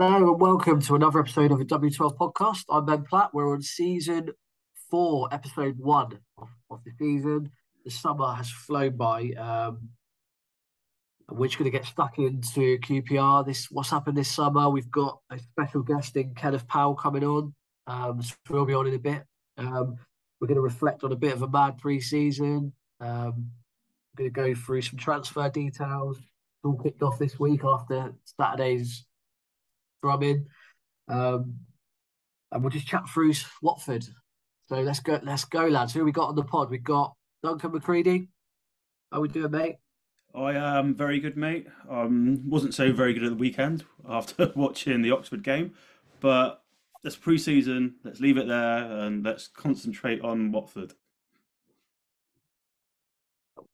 Hello and welcome to another episode of the W12 podcast. I'm Ben Platt. We're on season four, episode one of, of the season. The summer has flown by. Um, we're just going to get stuck into QPR. This what's happened this summer. We've got a special guest in Kenneth Paal coming on. Um, so we'll be on in a bit. Um, we're going to reflect on a bit of a mad pre-season. Um, we're going to go through some transfer details. It's all kicked off this week after Saturday's drumming. Um, and we'll just chat through Watford. So let's go, let's go, lads. Who we got on the pod? We got Duncan McCready. How are we doing, mate? I am very good, mate. Um, wasn't so very good at the weekend after watching the Oxford game, but let's pre-season. Let's leave it there and let's concentrate on Watford.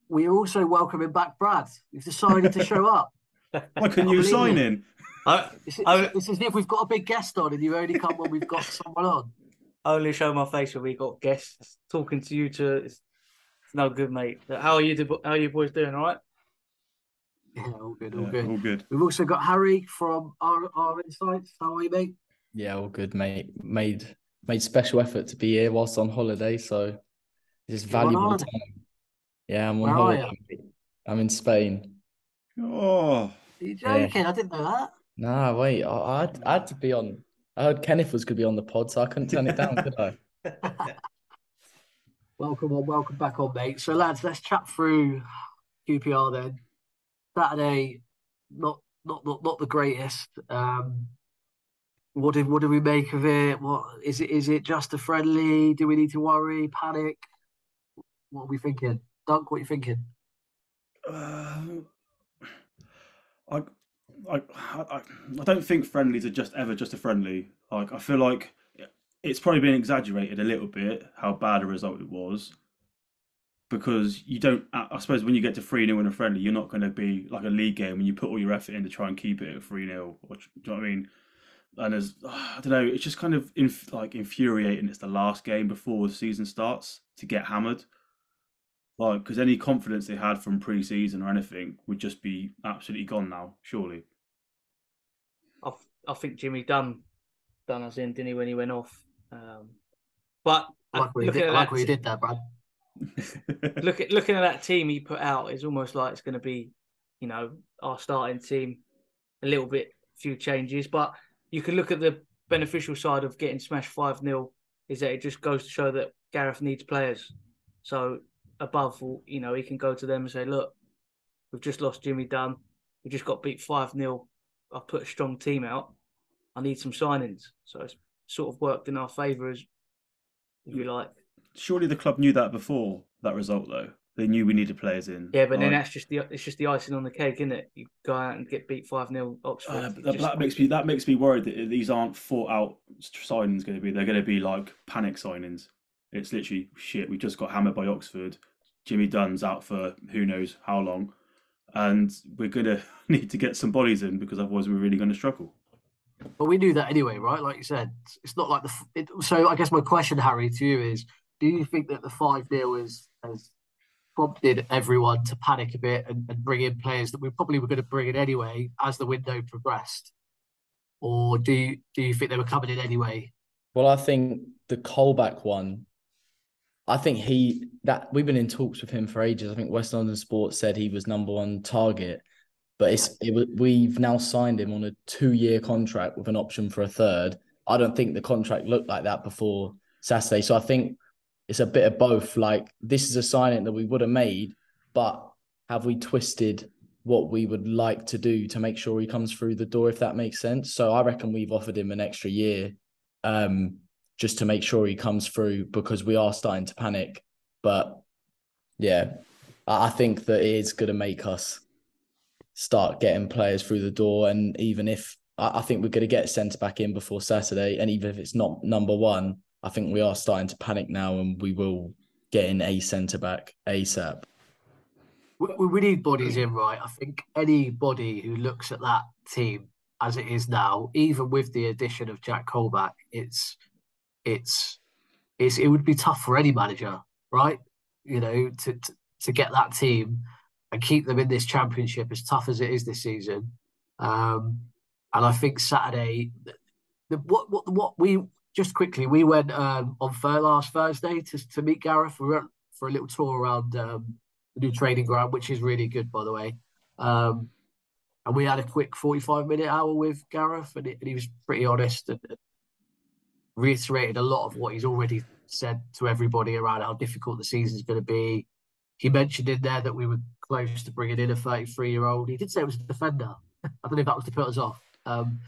We are also welcoming back Brad. You've decided to show up. Why couldn't you sign in? I, This is, I, this is if we've got a big guest on and you only come when we've got someone on. only show my face when we got guests talking to you. To it's, it's no good, mate. How are you? do- How are you boys doing? All right? Yeah, all good, all Yeah, good. all good. We've also got Harry from our, our Insights. How are you, mate? Yeah, all good, mate. Made made special effort to be here whilst on holiday, so this is You're on valuable holiday? time. Yeah, I'm on Where are holiday. I'm in Spain. Oh, Are you joking? I didn't know that. Nah, wait, I, I, had, I had to be on. I heard Kenneth was going to be on the pod, so I couldn't turn it down, could I? Welcome on, welcome back on, mate. So, lads, let's chat through QPR then. Saturday, not not not not the greatest. Um, what did what did we make of it? What is it? Is it just a friendly? Do we need to worry? Panic? What are we thinking? Dunk, what are you thinking? uh, I, I, I, I don't think friendlies are just ever just a friendly. Like I feel like it's probably been exaggerated a little bit how bad a result it was. Because you don't, I suppose, when you get to 3 0 in a friendly, you're not going to be like a league game when you put all your effort in to try and keep it at 3 0. Do you know what I mean? And as I don't know, it's just kind of inf- like infuriating. It's the last game before the season starts to get hammered. Like, because any confidence they had from pre season or anything would just be absolutely gone now, surely. I, I think Jimmy done done us in, didn't he, when he went off? Um, but I like what you did, I at like that what you did there, Brad. look at looking at that team he put out is almost like it's going to be, you know, our starting team. A little bit, few changes, but you can look at the beneficial side of getting smashed five 0 is that it just goes to show that Gareth needs players. So above, you know, he can go to them and say, "Look, we've just lost Jimmy Dunn. We just got beat five 0 I've put a strong team out. I need some signings." So it's sort of worked in our favour, as if you like. surely the club knew that before that result, though. They knew we needed players in. Yeah, but then Like, that's just the it's just the icing on the cake, isn't it? You go out and get beat five 0 Oxford. Uh, that, just- that makes me that makes me worried that these aren't thought out signings. Going to be they're going to be like panic signings. It's literally shit. We just got hammered by Oxford. Jimmy Dunn's out for who knows how long, and we're gonna need to get some bodies in because otherwise we're really going to struggle. But we knew that anyway, right? Like you said, it's not like the. It, so I guess my question, Harry, to you is: Do you think that the five 0 has has prompted everyone to panic a bit and, and bring in players that we probably were going to bring in anyway as the window progressed, or do you, do you think they were coming in anyway? Well, I think the Colback one. I think he that we've been in talks with him for ages. I think West London Sports said he was number one target but it's it, we've now signed him on a two-year contract with an option for a third. I don't think the contract looked like that before Saturday, so I think it's a bit of both. Like this is a signing that we would have made, but have we twisted what we would like to do to make sure he comes through the door, if that makes sense? So I reckon we've offered him an extra year, um, just to make sure he comes through because we are starting to panic. But yeah, I think that it is going to make us start getting players through the door. And even if I, think we're going to get centre back in before Saturday, and even if it's not number one, I think we are starting to panic now, and we will get in a centre back ASAP. We, we need bodies in, right? I think anybody who looks at that team as it is now, even with the addition of Jack Colback, it's it's it's it would be tough for any manager, right? You know, to to, to get that team and keep them in this championship as tough as it is this season. Um, and I think Saturday, the, what what what we just quickly we went um, on fur last Thursday to to meet Gareth. We went for a little tour around um, the new training ground, which is really good, by the way. Um, and we had a quick forty-five minute hour with Gareth, and, it, and he was pretty honest and reiterated a lot of what he's already said to everybody around how difficult the season is going to be. He mentioned in there that we were close to bringing in a 33 year old. He did say it was a defender. I don't know if that was to put us off. Um,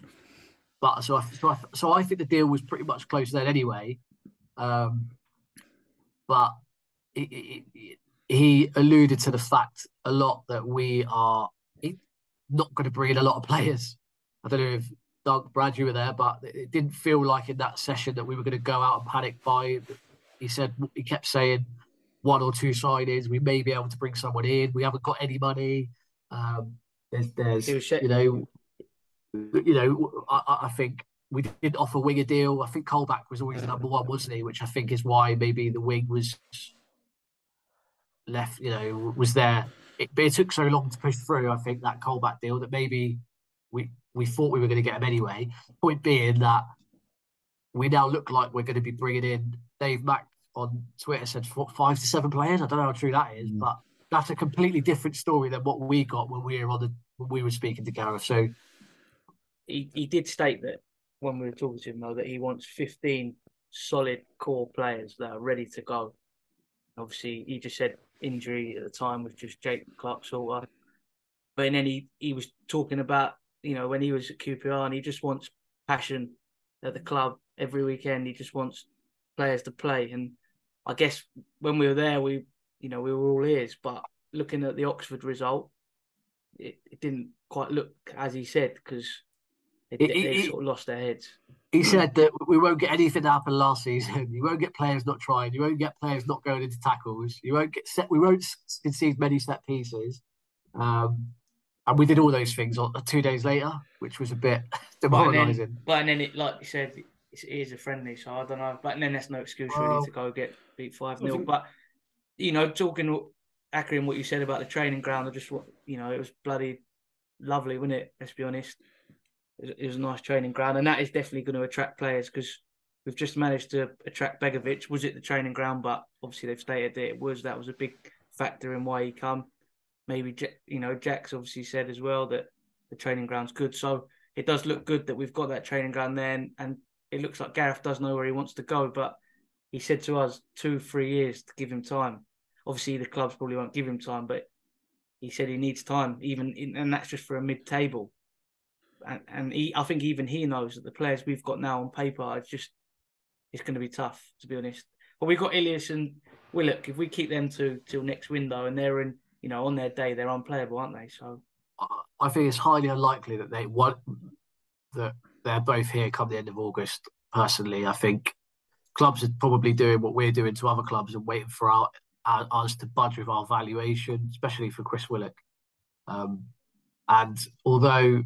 but so I, so I, so I think the deal was pretty much close then anyway. Um, but he, alluded to the fact a lot that we are not going to bring in a lot of players. I don't know if Doug, Brad, you were there, but it didn't feel like in that session that we were going to go out and panic buy. He said he kept saying one or two signings. We may be able to bring someone in. We haven't got any money. Um, there's, there's you know, you know, I, I, think we didn't offer Wing a deal. I think Colback was always the number one, wasn't he? Which I think is why maybe the Wing was left, you know, was there. It, but it took so long to push through. I think that Colback deal that maybe we we thought we were going to get him anyway. Point being that we now look like we're going to be bringing in Dave Mack on Twitter said five to seven players. I don't know how true that is, mm. but that's a completely different story than what we got when we were on the when we were speaking to Gareth. So he, he did state that when we were talking to him though that he wants 15 solid core players that are ready to go. Obviously, he just said injury at the time was just Jake Clarke-Salter. But then he, he was talking about, you know, when he was at QPR and he just wants passion at the club every weekend. He just wants players to play. And I guess when we were there, we you know we were all ears. But looking at the Oxford result, it, it didn't quite look as he said because they, they sort of lost their heads. He said that we won't get anything that happened last season. You won't get players not trying. You won't get players not going into tackles. You won't get set. We won't concede many set pieces. Um, and we did all those things on, two days later, which was a bit demoralising. But, and then, it, like you said, it is a friendly, so I don't know. But then that's no excuse really to go get beat five 0 But you know, talking Akram, what you said about the training ground, I just you know, it was bloody lovely, wasn't it? Let's be honest. It was, it was a nice training ground, and that is definitely going to attract players because we've just managed to attract Begovic. Was it the training ground? But obviously they've stated that it was. That was a big factor in why he come. Maybe you know, Jack's obviously said as well that the training ground's good. So it does look good that we've got that training ground there, and, and it looks like Gareth does know where he wants to go, but he said to us two, three years to give him time. Obviously, the clubs probably won't give him time, but he said he needs time, even in, and that's just for a mid-table. And, and he, I think even he knows that the players we've got now on paper it's just it's going to be tough to be honest. But we've got Ilias and Willock. If we keep them to till next window and they're in, you know, on their day, they're unplayable, aren't they? So I think it's highly unlikely that they want that they're both here come the end of August. Personally, I think clubs are probably doing what we're doing to other clubs and waiting for our us to budge with our valuation, especially for Chris Willock. Um, and although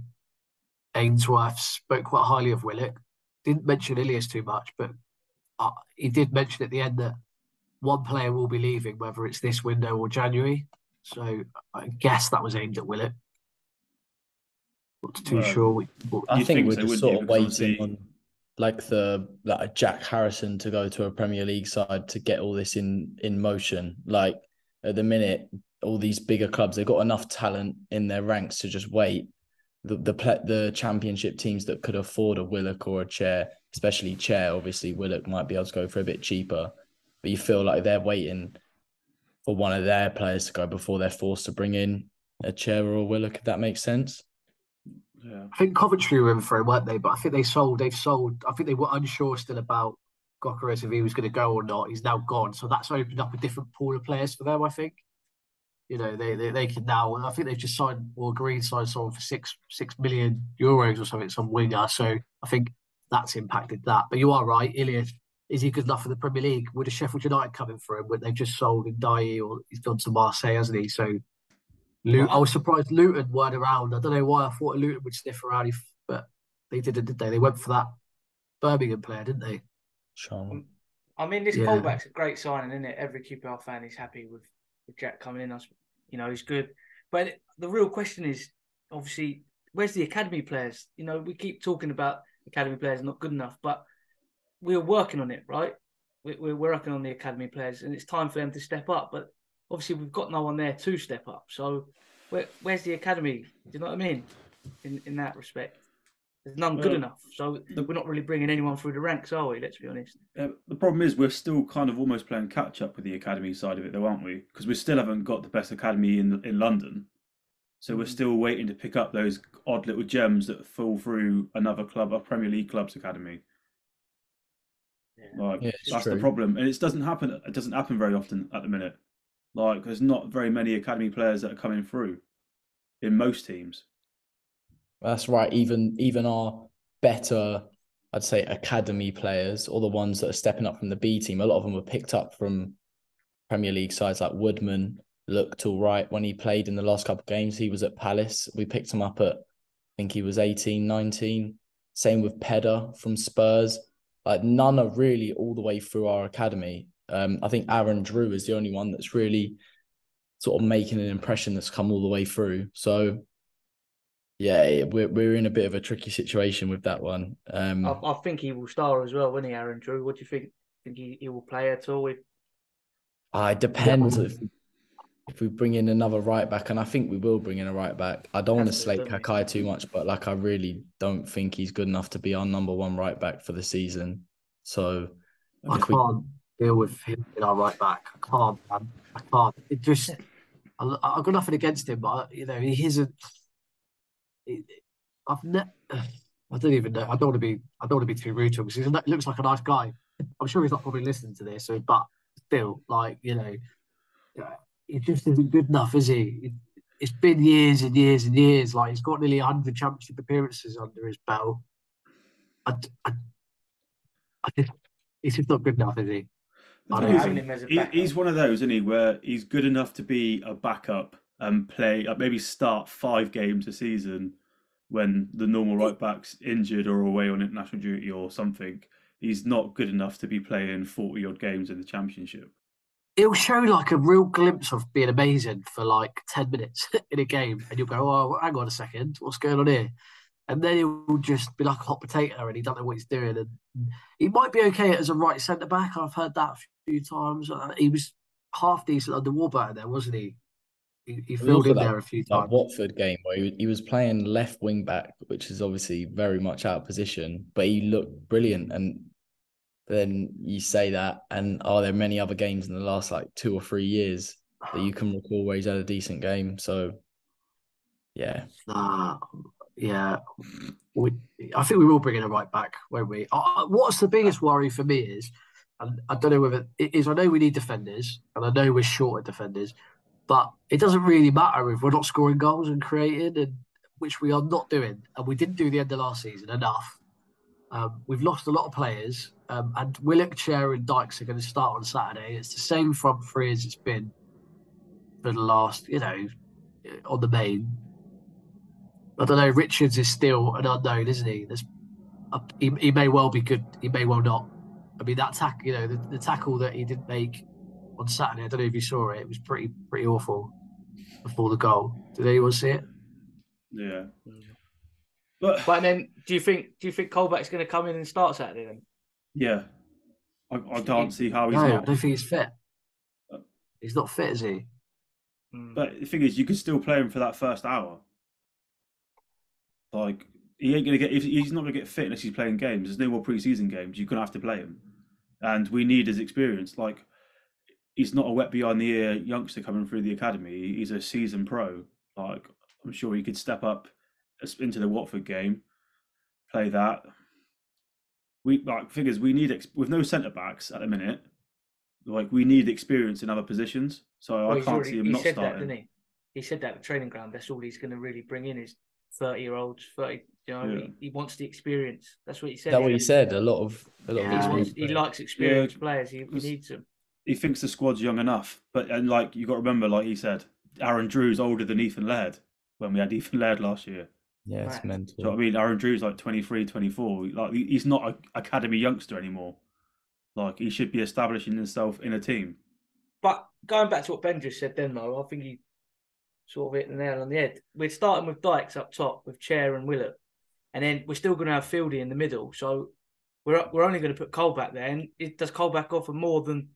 Ainsworth spoke quite highly of Willock, didn't mention Ilias too much, but uh, he did mention at the end that one player will be leaving, whether it's this window or January. So I guess that was aimed at Willock. Not too Well, sure. We, I think, think we're so, just sort of waiting obviously- on like the like Jack Harrison to go to a Premier League side to get all this in in motion. Like at the minute, all these bigger clubs they've got enough talent in their ranks to just wait. The the the championship teams that could afford a Willock or a Chair, especially Chair, obviously Willock might be able to go for a bit cheaper, but you feel like they're waiting for one of their players to go before they're forced to bring in a Chair or a Willock. If that makes sense. Yeah. I think Coventry were in for him, weren't they? But I think they sold. They've sold. I think they were unsure still about Gyökeres if he was going to go or not. He's now gone, so that's opened up a different pool of players for them. I think. You know, they they, they can now. I think they've just signed or agreed signed someone for six six million euros or something, some winger. So I think that's impacted that. But you are right, Ilias. Is he good enough for the Premier League? Would a Sheffield United coming for him? But they've just sold Ndiaye or he's gone to Marseille, hasn't he? So Lu- I was surprised Luton weren't around. I don't know why I thought Luton would sniff around, if, but they didn't, did they? They went for that Birmingham player, didn't they? Sean. Um, I mean, this Yeah. fullback's a great signing, isn't it? Every QPR fan is happy with, with Jack coming in. Us, you know, he's good. But the real question is, obviously, where's the academy players? You know, we keep talking about academy players not good enough, but we're working on it, right? We- We're working on the academy players, and it's time for them to step up. But obviously, we've got no one there to step up. So, where, where's the academy? Do you know what I mean? In in that respect, there's none good Well, enough. So we're not really bringing anyone through the ranks, are we? Let's be honest. Uh, the problem is we're still kind of almost playing catch up with the academy side of it, though, aren't we? Because we still haven't got the best academy in in London, so we're still waiting to pick up those odd little gems that fall through another club, a Premier League club's academy. Like Yeah, that's the problem, and it doesn't happen. It doesn't happen very often at the minute. Like there's not very many academy players that are coming through in most teams. That's right. Even even our better, I'd say, academy players, or the ones that are stepping up from the B team, a lot of them were picked up from Premier League sides like Woodman. Looked all right when he played in the last couple of games. He was at Palace. We picked him up at, I think he was 18, 19. Same with Pedder from Spurs. Like none are really all the way through our academy. Um, I think Aaron Drewe is the only one that's really sort of making an impression that's come all the way through. So yeah, we're we're in a bit of a tricky situation with that one. Um, I, I think he will star as well, won't he, Aaron Drewe? What do you think? Think he, he will play at all? With uh, it depends if if we bring in another right back, and I think we will bring in a right back. I don't want to slate doesn't? Kakay too much, but like I really don't think he's good enough to be our number one right back for the season. So I can't deal with him in our right back. I can't, man. I can't. It just, I, I've got nothing against him, but you know, he isn't. He, I've ne- I don't even know. I don't want to be. I don't want to be too rude to him because he looks like a nice guy. I'm sure he's not probably listening to this, so, but still, like you know, he just isn't good enough, is he? It, it's been years and years and years. Like he's got nearly 100 championship appearances under his belt. I, I, I just, he's just not good enough, is he? The I thing know. is, having him as a he- he's one of those, isn't he, where he's good enough to be a backup and play, uh, maybe start five games a season when the normal right back's injured or away on international duty or something. He's not good enough to be playing 40 odd games in the championship. It'll show like a real glimpse of being amazing for like 10 minutes in a game, and you'll go, Oh, hang on a second, what's going on here? And then he'll just be like a hot potato and he don't know what he's doing. And he might be okay as a right centre back. I've heard that a few times. He was half decent under Warburton there, wasn't he? He, he filled in that- there a few that times. Watford game where he, he was playing left wing back, which is obviously very much out of position, but he looked brilliant. And then you say that, and are there many other games in the last like two or three years that you can recall where he's had a decent game? So, yeah, Nah, yeah. We, I think we will bring in a right back, won't we? Uh, what's the biggest worry for me is, and I don't know whether it is, I know we need defenders, and I know we're short of defenders, but it doesn't really matter if we're not scoring goals and creating, and which we are not doing, and we didn't do the end of last season enough. Um, we've lost a lot of players, Um, and Willock, Chair, and Dykes are going to start on Saturday. It's the same front three as it's been for the last, you know, on the main. I don't know. Richards is still an unknown, isn't he? There's, uh, he, he may well be good. He may well not. I mean, that tack, you know, the, the tackle that he didn't make on Saturday. I don't know if you saw it. It was pretty pretty awful before the goal. Did anyone see it? Yeah. But But then, do you think do you think Colback's going to come in and start Saturday then? Yeah, I, I can't see how he's no, I don't think he's fit. Uh, He's not fit, is he? Mm. But the thing is, you could still play him for that first hour. Like he ain't gonna get if he's not gonna get fit unless he's playing games. There's no more preseason games. You're gonna have to play him, and we need his experience. Like he's not a wet behind the ear youngster coming through the academy. He's a seasoned pro. Like I'm sure he could step up into the Watford game, play that. We like figures we need ex- with no centre backs at the minute. Like we need experience in other positions, so Well, I can't already- see him he not said starting. that, didn't he? He said that at the training ground. That's all he's going to really bring in is thirty year olds. Thirty, you know, Yeah. he, he wants the experience. That's what he said. Is that what he said? A lot of a lot Yeah, He, of wants, he likes experienced players. He, he needs them. he thinks the squad's young enough. But and like you got to remember, like he said, Aaron Drewe's older than Ethan Laird when we had Ethan Laird last year. Yeah, it's Right. mental. Do you know I mean? Aaron Drewe's like 23, 24. Like he's not an academy youngster anymore. Like he should be establishing himself in a team. But going back to what Ben just said, then though, I think he sort of hit the nail on the head. We're starting with Dykes up top with Chair and Willock, and then we're still going to have Fieldy in the middle. So we're we're only going to put Colback there. And it, does Colback offer more than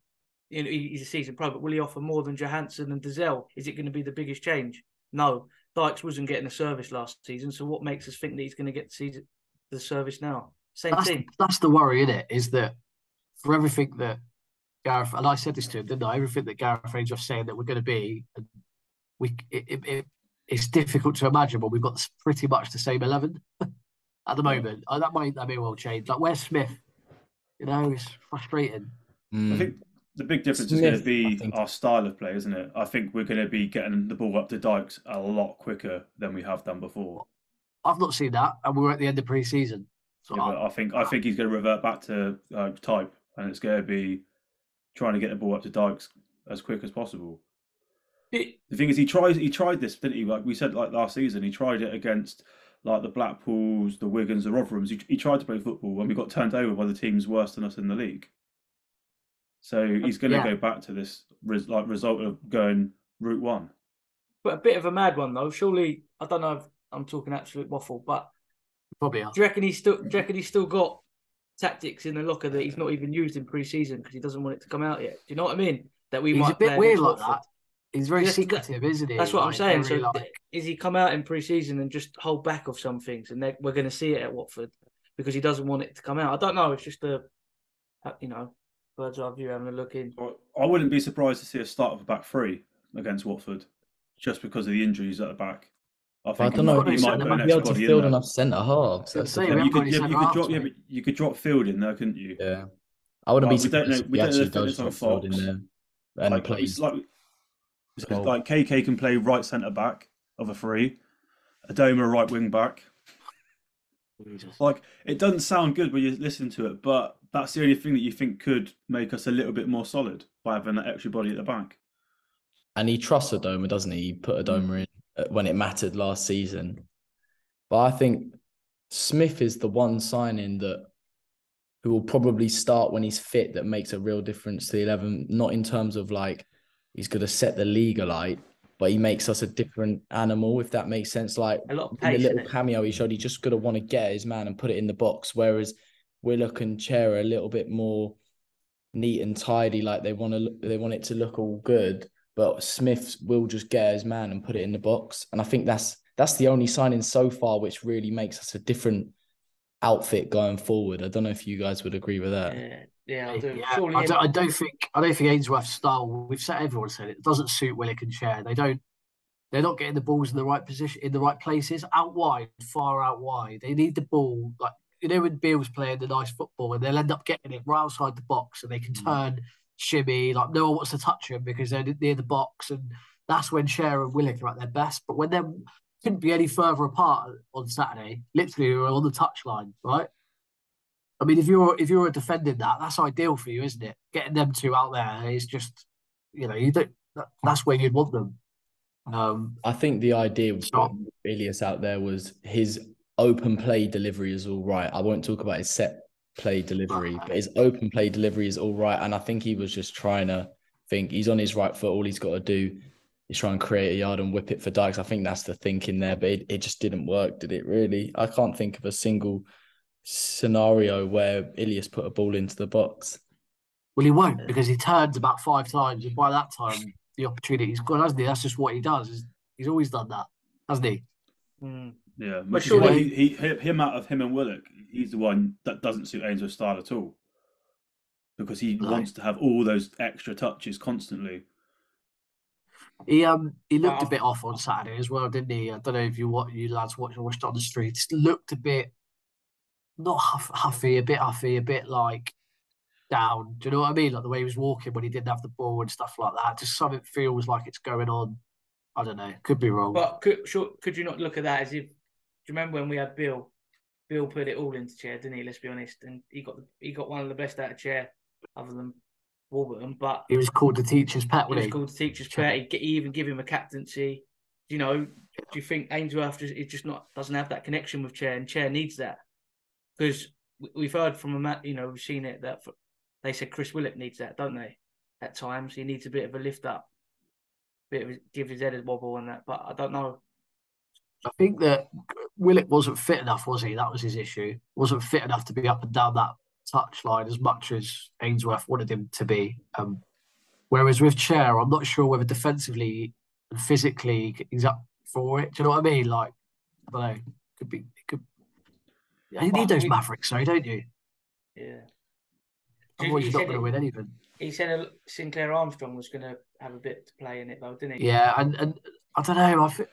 you know? He's a season pro, but will he offer more than Johansen and Dozzell? Is it going to be the biggest change? No, Dykes wasn't getting the service last season. So what makes us think that he's going to get the season the service now? Same That's team. that's the worry in it. Is that for everything that Gareth and I said this to him, didn't I? Everything that Gareth Range was saying that we're going to be, we it, it, it it's difficult to imagine, but we've got pretty much the same eleven at the moment. Uh, that might that may well change. Like where's Smith? You know, it's frustrating. I Mm. think the big difference is going to be our style of play, isn't it? I think we're going to be getting the ball up to Dykes a lot quicker than we have done before. I've not seen that, and we're at the end of pre-season. So Yeah, but I- I think I think he's going to revert back to uh, type, and it's going to be trying to get the ball up to Dykes as quick as possible. It- The thing is, he tried he tried this, didn't he? Like we said, like last season, he tried it against like the Blackpools, the Wigans, the Rotherhams. He, he tried to play football, and we got turned over by the teams worse than us in the league. So he's going to Yeah. go back to this res, like result of going route one. But a bit of a mad one though. Surely I don't know if I'm talking absolute waffle, but probably are. Do you reckon he's still? Do you reckon he's still got tactics in the locker that he's not even used in pre-season because he doesn't want it to come out yet? Do you know what I mean? That we He's might a bit weird like that. He's very Yes, that- secretive, isn't he? That's what I'm saying. very, So like- is he come out in pre-season and just hold back of some things, and we're going to see it at Watford because he doesn't want it to come out? I don't know. It's just a, a- you know, bird's eye view having a look in. I wouldn't be surprised to see a start of a back three against Watford, just because of the injuries at the back. I But I don't know he if might he's put going an to be able to field there. enough centre halves. That's the gonna say, thing. we You could, yeah, you could drop, yeah, but you could drop field in there, couldn't you? Yeah, I wouldn't be Like, we don't know- if we don't know actually the fitness does on drop field in there and like, plays. like, so, goal. like KK can play right centre back of a three, Adomah right wing back. Jesus. Like it doesn't sound good when you listen to it, but that's the only thing that you think could make us a little bit more solid by having that extra body at the back. And he trusts a Adomah, doesn't he? He put a Adomah in uh, when it mattered last season. But I think Smith is the one signing that who will probably start when he's fit that makes a real difference to the 11, not in terms of like he's going to set the league alight, but he makes us a different animal, if that makes sense. Like A lot of in the little cameo he showed, he just gonna want to get his man and put it in the box. Whereas Willock and Chair are a little bit more neat and tidy, like they want to they want it to look all good. But Smith will just get his man and put it in the box. And I think that's that's the only signing so far which really makes us a different outfit going forward. I don't know if you guys would agree with that. Yeah, yeah, I do. yeah I, don't, I don't think I don't think Ainsworth's style. We've said everyone said it, it doesn't suit Willock and Chair. They don't. They're not getting the balls in the right position, in the right places, out wide, far out wide. They need the ball like you know when Beale's playing the nice football, and they'll end up getting it right outside the box, and they can Mm. turn, shimmy, like no one wants to touch them because they're near the box, and that's when Chair and Willock are at their best. But when they couldn't be any further apart on Saturday, literally we were on the touchline, right? I mean, if you're if you're defending that, that's ideal for you, isn't it? Getting them two out there is just, you know, you don't. That, that's where you'd want them. Um, I think the idea with. Ilias out there was his open play delivery is all right. I won't talk about his set play delivery, but his open play delivery is all right. And I think he was just trying to think he's on his right foot. All he's got to do is try and create a yard and whip it for Dykes. I think that's the thinking there, but it, it just didn't work, did it really? I can't think of a single scenario where Ilias put a ball into the box. well, he won't because he turns about five times, and by that time the opportunity's gone, hasn't he? That's just what he does. He's, he's always done that, hasn't he? Mm. Yeah, But which is surely- why he, he, him out of him and Willock, he's the one that doesn't suit Ainsworth's style at all. Because he No. wants to have all those extra touches constantly. He um he looked a bit off on Saturday as well, didn't he? I don't know if you what you lads watched watched on the street. Just looked a bit not huff, huffy, a bit huffy, a bit like down. Do you know what I mean? Like the way he was walking when he didn't have the ball and stuff like that. Just something feels like it's going on. I don't know. Could be wrong. But could sure, could you not look at that as if? Do you remember when we had Beale? Beale put it all into chair, didn't he? Let's be honest, and he got the, he got one of the best out of chair, other than Warburton. But he was called the teacher's pet, he was called the teacher's Chair. pet. He, he even give him a captaincy. You know, do you think Ainsworth just it just not doesn't have that connection with Chair, and Chair needs that because we've heard from a you know we've seen it that they said Chris Willock needs that, don't they? At times he needs a bit of a lift up, bit of a, give his head a wobble and that. But I don't know. I think that Willock wasn't fit enough, was he? That was his issue. Wasn't fit enough to be up and down that touchline as much as Ainsworth wanted him to be. Um, whereas with Chair, I'm not sure whether defensively and physically he's up for it. Do you know what I mean? Like, I don't know. Could be. It could. You need those Mavericks, though, don't you? Yeah. Otherwise, He you're not going to win anything. He said Sinclair Armstrong was going to have a bit to play in it, though, didn't he? Yeah, and, and I don't know. I thi- I thi-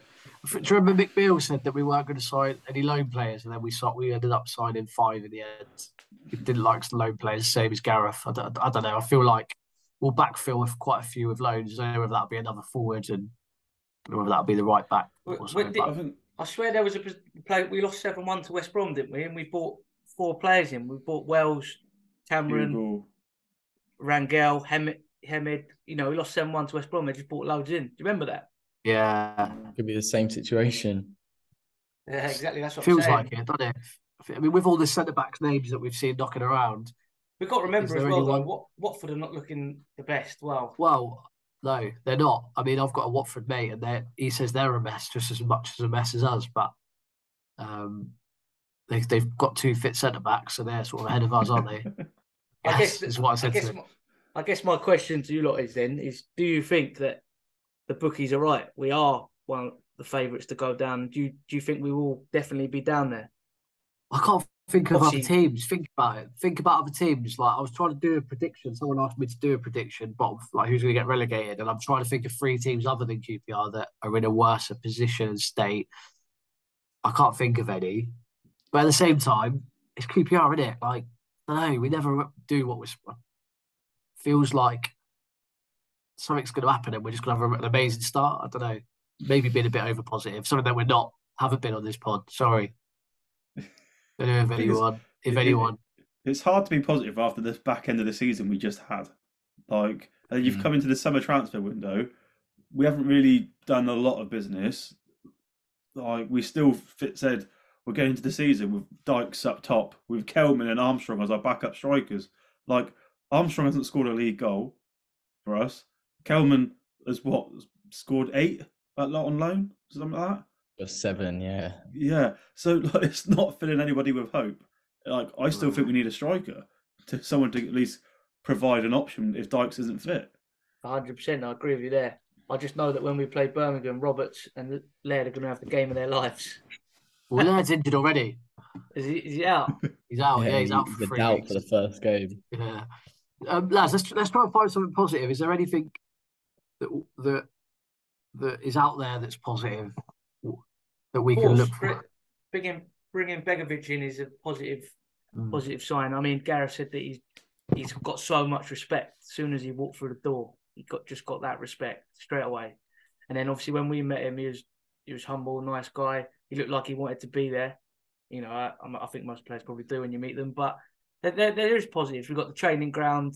do you remember Mick Beale said that we weren't going to sign any loan players, and then we saw, we ended up signing five in the end. He didn't like the loan players, same as Gareth. I don't, I don't know. I feel like we'll backfill with quite a few with loans. I don't know whether that'll be another forward and I don't know whether that'll be the right back. Or when did- I but- I swear there was a play. We lost seven one to West Brom, didn't we? And we bought four players in. We bought Wells, Cameron, Hugo, Rangel, Hemed. Hemed. You know, we lost seven one to West Brom. They just bought loads in. Do you remember that? Yeah, Could be the same situation. Yeah, exactly. That's what feels I'm like it, doesn't it? I mean, with all the centre backs names that we've seen knocking around, We've got to remember as there well, though, anyone- what Watford are not looking the best. Well, Well, no, they're not. I mean, I've got a Watford mate, and they he says they're a mess, just as much as a mess as us. But um, they they've got two fit centre backs, so they're sort of ahead of us, aren't they? I guess is what I I said guess to him. my, I guess my question to you lot is then is: Do you think that the bookies are right? We are one of the favourites to go down. Do you do you think we will definitely be down there? I can't think of other teams. Think about it. Think about other teams. Like I was trying to do a prediction. Someone asked me to do a prediction, but like who's going to get relegated, and I'm trying to think of three teams other than QPR that are in a worse position and state. I can't think of any, but at the same time, it's QPR, isn't it? Like I don't know. We never do what was feels like something's going to happen, and we're just going to have an amazing start. I don't know. Maybe being a bit over positive, something that we're not. Haven't been on this pod. Sorry. Don't know if anyone, if anyone. it's hard to be positive after the back end of the season we just had. Like, and you've Mm. come into the summer transfer window. We haven't really done a lot of business. Like, we still fit, said we're going into the season with Dykes up top, with Kelman and Armstrong as our backup strikers. Like, Armstrong hasn't scored a league goal for us. Kelman has what scored eight at lo- on loan, something like that. Just seven, yeah. Yeah, so like, it's not filling anybody with hope. Like I still think we need a striker, to someone to at least provide an option if Dykes isn't fit. hundred percent. I agree with you there. I just know that when we play Birmingham, Roberts and Laird are going to have the game of their lives. Well, Laird's injured already. Is he, is he out? He's out. Yeah, he's he- out for a three doubt weeks. for the first game. Yeah. Um, lads, let's let's try and find something positive. Is there anything that that that is out there that's positive that we can look for? bringing bringing Begovic in is a positive Mm. positive sign. I mean, Gareth said that he's he's got so much respect. As soon as he walked through the door, he got just got that respect straight away. And then obviously when we met him, he was he was humble, nice guy. He looked like he wanted to be there. You know, I, I think most players probably do when you meet them. But there, there, there is positives. We've got the training ground,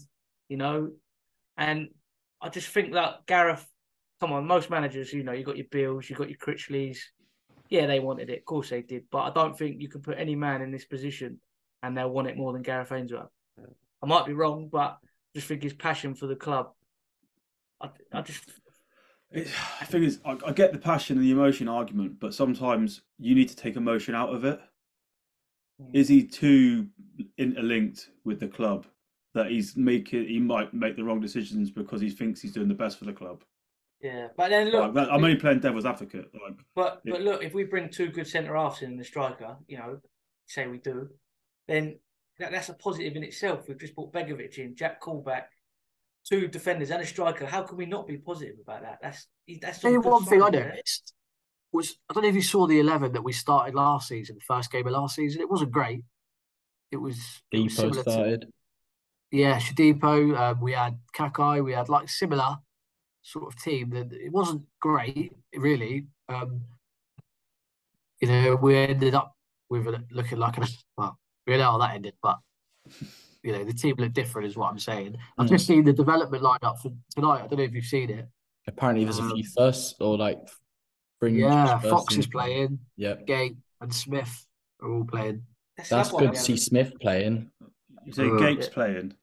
you know, and I just think that Gareth, come on, most managers, you know, you got your Beales, you got your Critchleys. Yeah, they wanted it. Of course they did. But I don't think you can put any man in this position and they'll want it more than Gareth Ainsworth. I might be wrong, but I just think his passion for the club. I, I just It, I think it's, I, I get the passion and the emotion argument, but sometimes you need to take emotion out of it. Hmm. Is he too interlinked with the club that he's making? He might make the wrong decisions because he thinks he's doing the best for the club. yeah. But then Like, look, that, I'm only playing devil's advocate. Like, But Yeah. but look, if we bring two good centre halves in the striker, you know, say we do, then that, that's a positive in itself. We've just brought Begovic in, Jack Colback, two defenders and a striker. How can we not be positive about that? That's that's Tell you one thing I signs there. noticed was I don't know if you saw the eleven that we started last season, the first game of last season. It wasn't great. It was, it was Depot similar to started. Yeah, Shadipo. Um, we had Kakay. We had like similar sort of team. That it wasn't great, really. Um, you know, we ended up with a, looking like a well, we know how that ended, but you know, the team looked different, is what I'm saying. I've Mm. just seen the development lineup for tonight. I don't know if you've seen it. Apparently, there's a Um, few firsts or like fringe. Yeah, Fox is playing. Yep. Gate and Smith are all playing. That's, That's good to see Smith playing. You say Uh, Gates playing.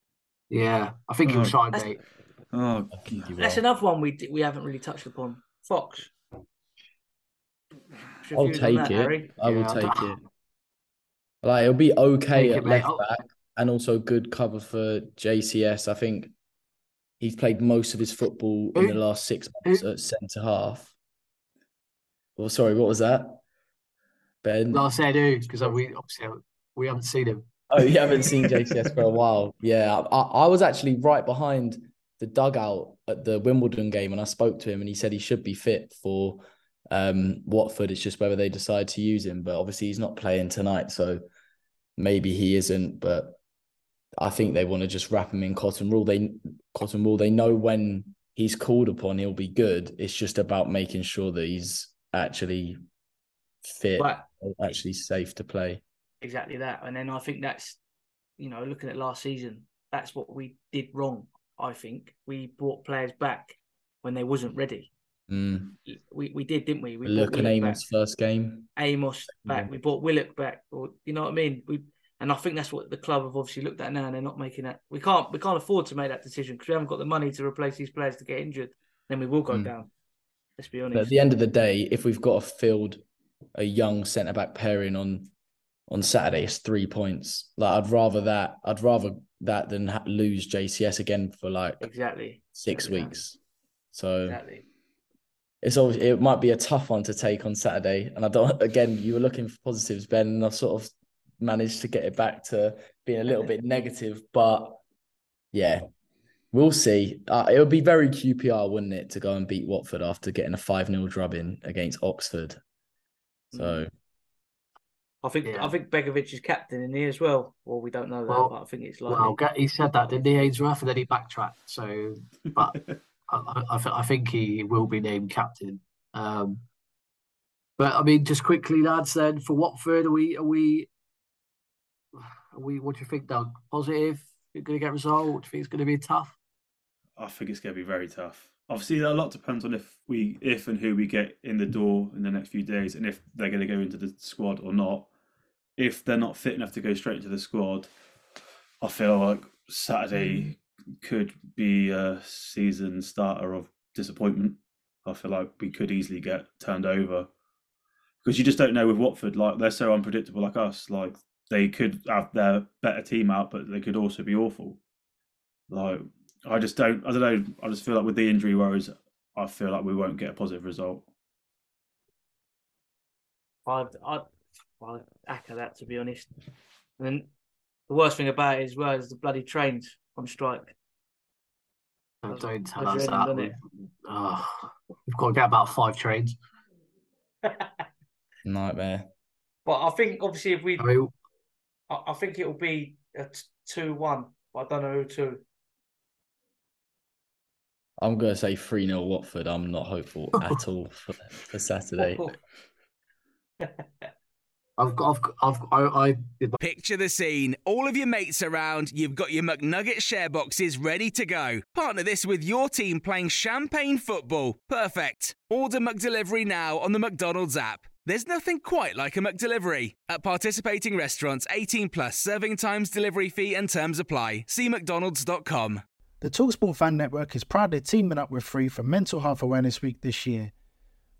Yeah, I think he'll try shine, That's- Oh, I think he That's another one we di- we haven't really touched upon. Fox. I'll take that, it. Harry? I will Yeah, take it. Like it'll be okay Take at it, left I'll- back and also good cover for JCS. I think he's played most of his football in the last six months at centre half. Well, sorry, what was that? Ben? No, I said who because we obviously we haven't seen him. Oh, you haven't seen JCS for a while. Yeah, I, I was actually right behind the dugout at the Wimbledon game, and I spoke to him, and he said he should be fit for um, Watford. It's just whether they decide to use him, but obviously he's not playing tonight, so maybe he isn't. But I think they want to just wrap him in cotton wool. They cotton wool. They know when he's called upon, he'll be good. It's just about making sure that he's actually fit, But actually safe to play. Exactly that. And then I think that's, you know, looking at last season, that's what we did wrong. I think we brought players back when they wasn't ready. Mm. We we did, didn't we? We Look at Amos first game. Amos back. Yeah. We brought Willock back, or you know what I mean? We and I think that's what the club have obviously looked at now, and they're not making that. We can't we can't afford to make that decision because we haven't got the money to replace these players to get injured. Then we will go Mm. down. Let's be But honest. at the end of the day, if we've got a field a young centre back pairing on on Saturday, it's three points. Like I'd rather that. I'd rather that than ha- lose JCS again for like exactly. six Exactly weeks. So Exactly. it's always it might be a tough one to take on Saturday. And I don't. Again, you were looking for positives, Ben, and I sort of managed to get it back to being a little bit negative. But yeah, we'll see. Uh, it would be very QPR, wouldn't it, to go and beat Watford after getting a five 0 drubbing against Oxford. So I think Yeah. I think Begovic is captain in here as well. Well, we don't know that, Well- but I think it's likely. Well, he said that, didn't he, Ainsworth? And then he backtracked. So, but I, I, I, think he will be named captain. Um, but I mean, just quickly, lads. Then for Watford, are we are we are we? What do you think, Doug? Positive? You're going to get a result? Do you think it's going to be tough? I think it's going to be very tough. Obviously, a lot depends on if we, if and who we get in the door in the next few days, and if they're going to go into the squad or not. If they're not fit enough to go straight into the squad, I feel like Saturday hmm. could be a season starter of disappointment. I feel like we could easily get turned over because you just don't know with Watford. Like they're so unpredictable, like us. Like they could have their better team out, but they could also be awful. Like I just don't. I don't know. I just feel like with the injury worries, I feel like we won't get a positive result. I'd, I'd, I'd echo that to be honest. And then the worst thing about it as well is the bloody trains on strike. Oh, no, That's- don't tell us that. We've, oh, we've got to get about five trains. nightmare. But I think obviously if we, I mean, I, I think it will be a two-one. But I don't know who to. I'm gonna say three 0 Watford. I'm not hopeful at all for, for Saturday. I've got, I've, got- I've, I, I did my Picture the scene. All of your mates around, you've got your McNugget share boxes ready to go. Partner this with your team playing champagne football. Perfect. Order McDelivery now on the McDonald's app. There's nothing quite like a McDelivery. At participating restaurants, 18 plus serving times, delivery fee, and terms apply. See McDonald's.com. The Talksport Fan Network is proudly teaming up with Three for Mental Health Awareness Week this year.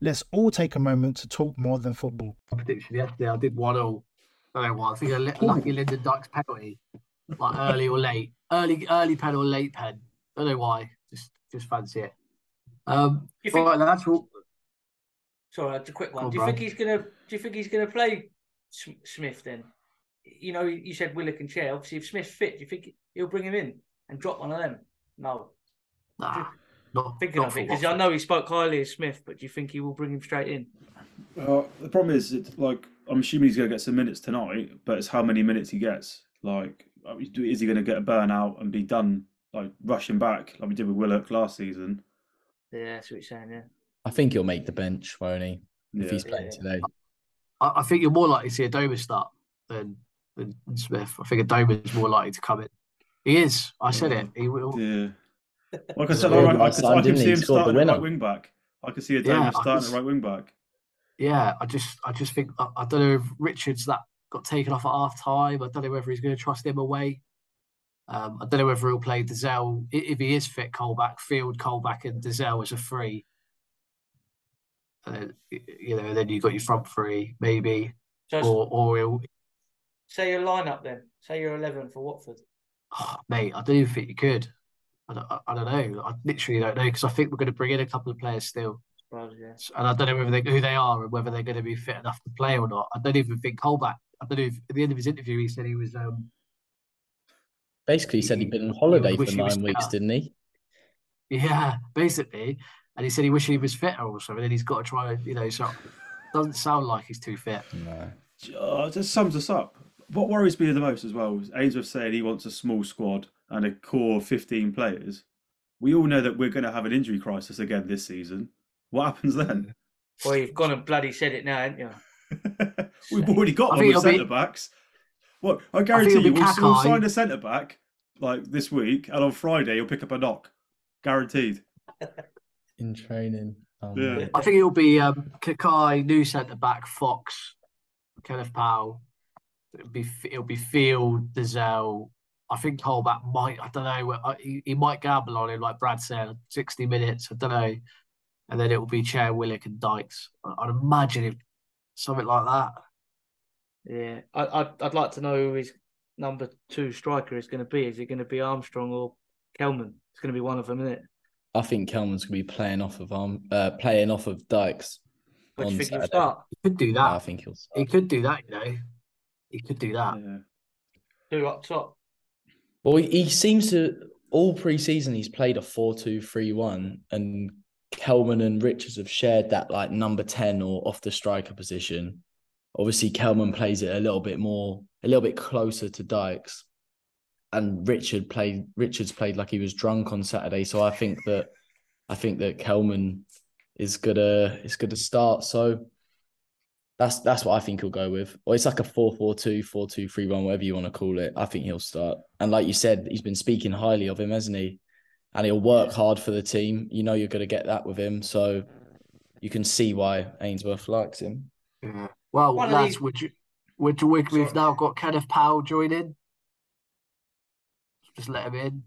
Let's all take a moment to talk more than football. prediction yesterday. I did one all. I don't know why. I think a li- lucky Lyndon Dykes penalty, like early or late, early early pen or late pen. I don't know why. Just just fancy it. Um, You think- right, that's all. Sorry, that's a quick one. Go on, do you think he's gonna? Do you think he's gonna play Smith then? You know, you said Willock and Chair. Obviously, if Smith's fit, do you think he'll bring him in and drop one of them? No. Nah, not Thinking not of it because I know he spoke highly of Smith, but do you think he will bring him straight in? Uh, the problem is, it's like I'm assuming he's going to get some minutes tonight, but it's how many minutes he gets. Like, is he going to get a burnout and be done like rushing back like we did with Willock last season? Yeah, that's what you're saying. Yeah. I think he'll make the bench, won't he? If he's playing Yeah. today. I, I think you're more likely to see Adomah start than, than than Smith. I think Adomah is more likely to come in. He is. I said it. He will. Yeah. Like I said, I, I, I, could, I could see him He the starting at right wing back. I could see a Yeah, Davis I starting could- at right wing back. Yeah, I just I just think I, I don't know if Richards that got taken off at half time. I don't know whether he's going to trust him away. Um, I don't know whether he'll play Dozzell i- if he is fit. Colback, Field, Colback, and Dozzell as a free. And then, you know, then you've got your front three maybe, So or or he'll. say your lineup then. Say your eleven for Watford. Oh, mate, I don't even think you could. I don't, I, I don't know. I literally don't know because I think we're going to bring in a couple of players still. Suppose, yeah. and I don't know whether they, who they are and whether they're going to be fit enough to play or not. I don't even think Colback. I don't know. If, at the end of his interview, he said he was. Um, Basically, he said He- he'd been on holiday for nine weeks, better. didn't he? yeah, basically, and he said he wished he was fitter or something. And he's got to try. You know, so doesn't sound like he's too fit. No. Uh, just sums us up. What worries me the most as well is Ainsworth saying he wants a small squad and a core 15 players. We all know that we're going to have an injury crisis again this season. What happens then? Well, you've gone and bloody said it now, haven't you? We've already got I one think with it'll be- centre backs. Well, I guarantee be you, we'll, we'll sign a centre back like this week, and on Friday you'll pick up a knock, guaranteed. In training. Um, Yeah. I think it'll be um, Kakay, new centre back, Fox, Kenneth Paal. It'll be it'll be Field, Dozzell. I think Colback might. I don't know. uh, He, he might gamble on him, like Brad said, sixty minutes. I don't know, and then it will be Chair, Willock, and Dykes. I- I'd imagine it, something like that. Yeah, I, I'd I'd like to know who his number two striker is going to be. Is it going to be Armstrong or Kelman? It's going to be one of them, isn't it? I think Kelman's gonna be playing off of um uh playing off of Dykes. What do you on think he'll start? He could do that. I think he'll He could do that. You know, he could do that. Yeah. Two up top. Well, he, seems to all pre-season he's played a 4-2-3-1 and Kelman and Richards have shared that like number 10 or off the striker position. Obviously Kelman plays it a little bit more a little bit closer to Dykes. And Richard played Richards played like he was drunk on Saturday. So I think that I think that Kelman is gonna is gonna start. So that's that's what I think he'll go with. Or it's like a 4-4-2, 4-2-3-1, whatever you want to call it. I think he'll start. And like you said, he's been speaking highly of him, hasn't he? And he'll work hard for the team. You know you're going to get that with him. So you can see why Ainsworth likes him. Yeah. Well, One lads, these- would you? Would you? We've Sorry. now got Kenneth Paal joining. Just let him in.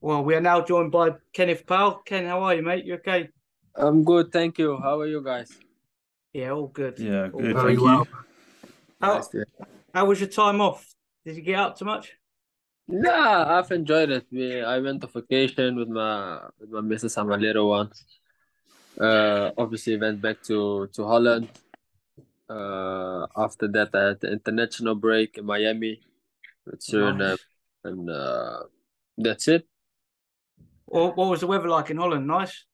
Well, we are now joined by Kenneth Paal. Ken, how are you, mate? You okay? I'm good, thank you. How are you guys? Yeah, all good. Yeah, All good. Very Thank well. you. How, Nice how was your time off? Did you get up too much? Yeah, I've enjoyed it. We I went on vacation with my with my missus and my little one. Uh, obviously went back to to Holland. Uh, after that, I had the international break in Miami with Suriname, Nice. and uh, that's it. What, what was the weather like in Holland? Nice.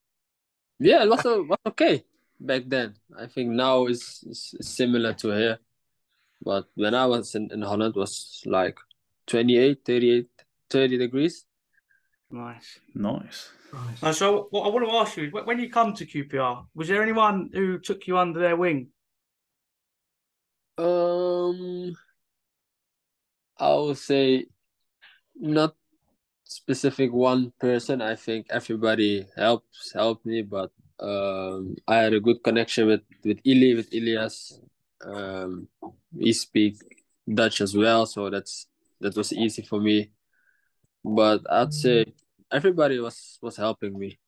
Yeah, it was, o- was okay back then. I think now is is similar to here. But when I was in, in Holland, it was like 28, 38, 30 degrees. Nice. Nice. Uh, so what I want to ask you is, when you come to QPR, was there anyone who took you under their wing? Um, I would say not specific one person. I think everybody helps helped me, but um, I had a good connection with with Ili, with Ilias. Um, we speak Dutch as well, so that's that was easy for me. But I'd say everybody was was helping me.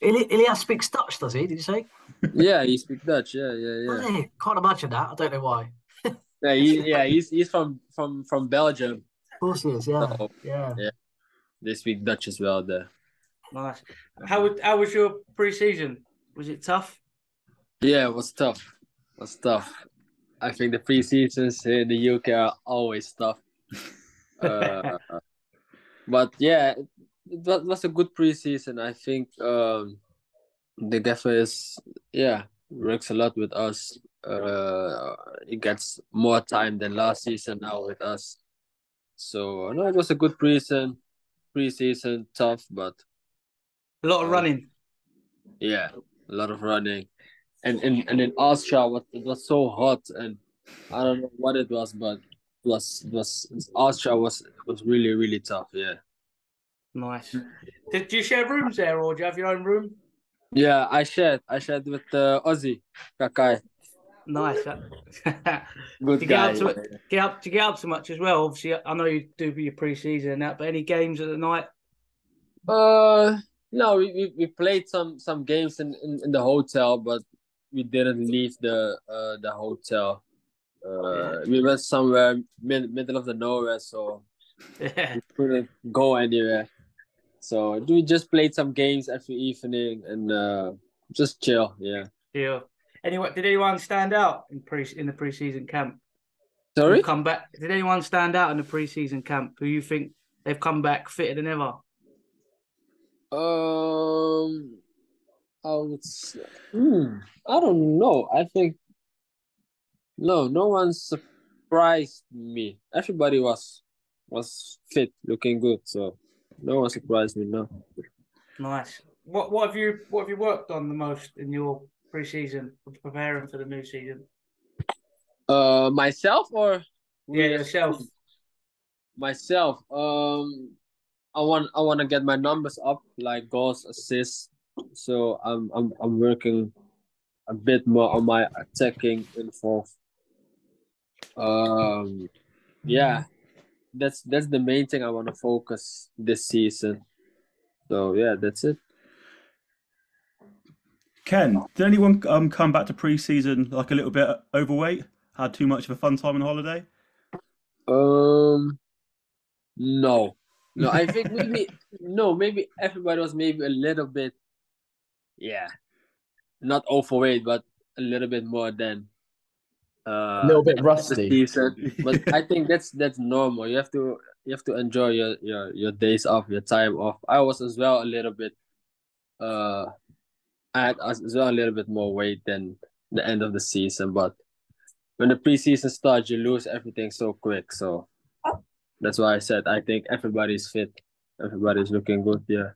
Ili- Ilias speaks Dutch, does he? Did you say? Yeah, he speaks Dutch. Yeah, yeah, yeah. he? Can't imagine that. I don't know why. Yeah, he, yeah. He's he's from from from Belgium. Of course he is. Yeah. So, Yeah. yeah. They speak Dutch as well there. Nice. How would, how was your pre-season? Was it tough? Yeah, it was tough. It was tough. I think the pre-seasons in the UK are always tough. Uh, but yeah, it, it was a good pre-season. I think um, the gaffer is yeah works a lot with us. Uh, he gets more time than last season now with us. So no, it was a good pre-season. Pre-season tough, but A lot of Uh, running. yeah, a lot of running, and and and in Austria, what it was so hot, and I don't know what it was, but it was it was Austria was was really really tough. Yeah, Nice. Did do you share rooms there, or do you have your own room? yeah. I shared I shared with uh, Ozzy Kakay, Nice. good to get guy. up to get up to get up so much as well. Obviously, I know you do your pre-season and that, but any games at the night? Uh, no, we, we, we played some some games in, in, in the hotel, but we didn't leave the uh the hotel. Uh, we went somewhere mid middle of the nowhere, so we couldn't go anywhere. So we just played some games every evening and uh, just chill. Yeah. Yeah. Anyway, did anyone stand out in pre in the pre-season camp? Sorry. Come back. Did anyone stand out in the pre-season camp who you think they've come back fitter than ever? Um, I would. s- Hmm. I don't know. I think no, no one surprised me. Everybody was was fit, looking good. So no one surprised me. No. Nice. What what have you what have you worked on the most in your pre-season preparing for the new season? Uh, myself or Yeah, yourself. myself. Um, I want I want to get my numbers up, like goals, assists. So I'm I'm I'm working a bit more on my attacking involved. Um, yeah, that's that's the main thing I want to focus this season. So yeah, that's it. Ken, did anyone um come back to pre-season like a little bit overweight? Had too much of a fun time on holiday? Um, no, no. I think maybe no. Maybe everybody was maybe a little bit, yeah, not overweight, but a little bit more than uh A little bit rusty. But I think that's that's normal. You have to you have to enjoy your your your days off, your time off. I was as well a little bit, uh, I had as as well a little bit more weight than the end of the season, but when the preseason starts, you lose everything so quick. So that's why I said I think everybody's fit. Everybody's looking good. Yeah.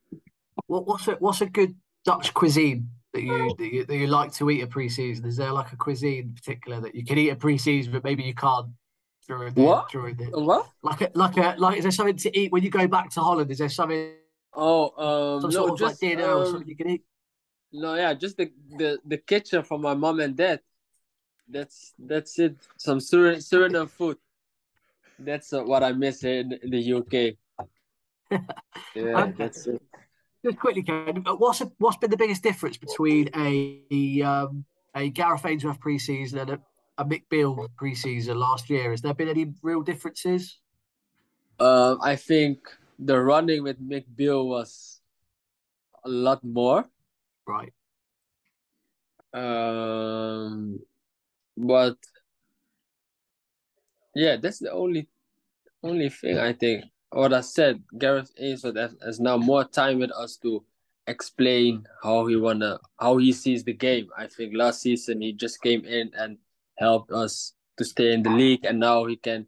What, what's a what's a good Dutch cuisine that you, that you that you like to eat at pre-season? Is there like a cuisine in particular that you can eat at pre-season, but maybe you can't during the What? during the What? like a like a like? Is there something to eat when you go back to Holland? Is there something Oh, um, some no, sort of like just dinner or um, something you can eat? no, yeah, just the the the kitchen for my mom and dad. That's that's it. Some Surin Suriname food. That's uh, what I miss in, in the UK. Yeah, Okay. that's it. Just quickly, Ken, what's a, what's been the biggest difference between a um, a Gareth Ainsworth preseason and a, a Mick Beale preseason last year? Has there been any real differences? Um, I think the running with Mick Beale was a lot more. Right. Um, but yeah, that's the only only thing I think. What I said, Gareth Ainsworth has, now more time with us to explain how he wanna how he sees the game. I think last season he just came in and helped us to stay in the league, and now he can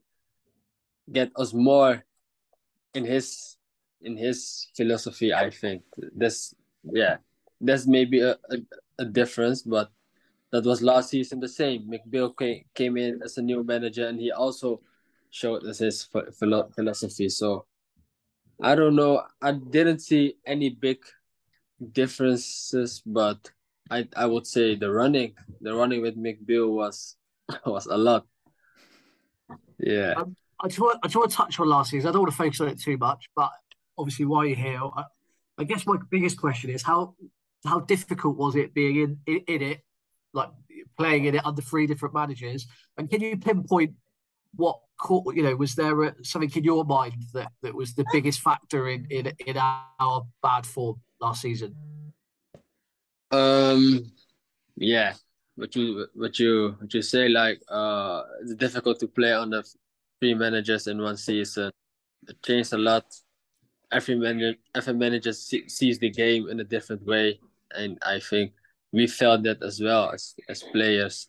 get us more in his in his philosophy. I think that's yeah, that's maybe a, a, a difference, but that was last season the same. Mick Beale came, in as a new manager, and he also showed us his philo- philosophy. So I don't know. I didn't see any big differences, but I I would say the running, the running with Mick Beale was was a lot. Yeah. Um, I just want I just want to touch on last season. I don't want to focus on it too much, but obviously while you're here, I, I guess my biggest question is how how difficult was it being in, in, in it, like playing in it under three different managers, and can you pinpoint what caught? you know was there a, something in your mind that, that was the biggest factor in, in in our bad form last season? Um, yeah, what you what you what you say like uh it's difficult to play under three managers in one season. It changed a lot. Every manager every manager sees the game in a different way, and I think we felt that as well as as players.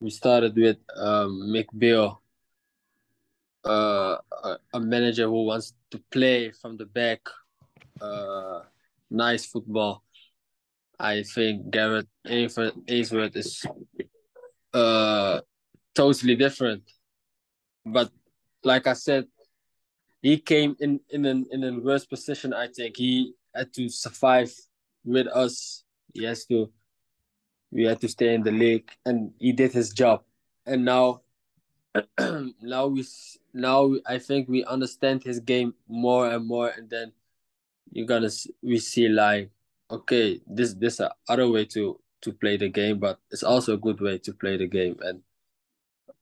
We started with um, uh, a, a manager who wants to play from the back, uh, nice football. I think Gareth Ainsworth is uh, totally different. But like I said, he came in in an in a worse position. I think he had to survive with us. He has to. We had to stay in the league, and he did his job. And now, now we now I think we understand his game more and more, and then you're gonna we see like okay, this this a other way to to play the game, but it's also a good way to play the game. And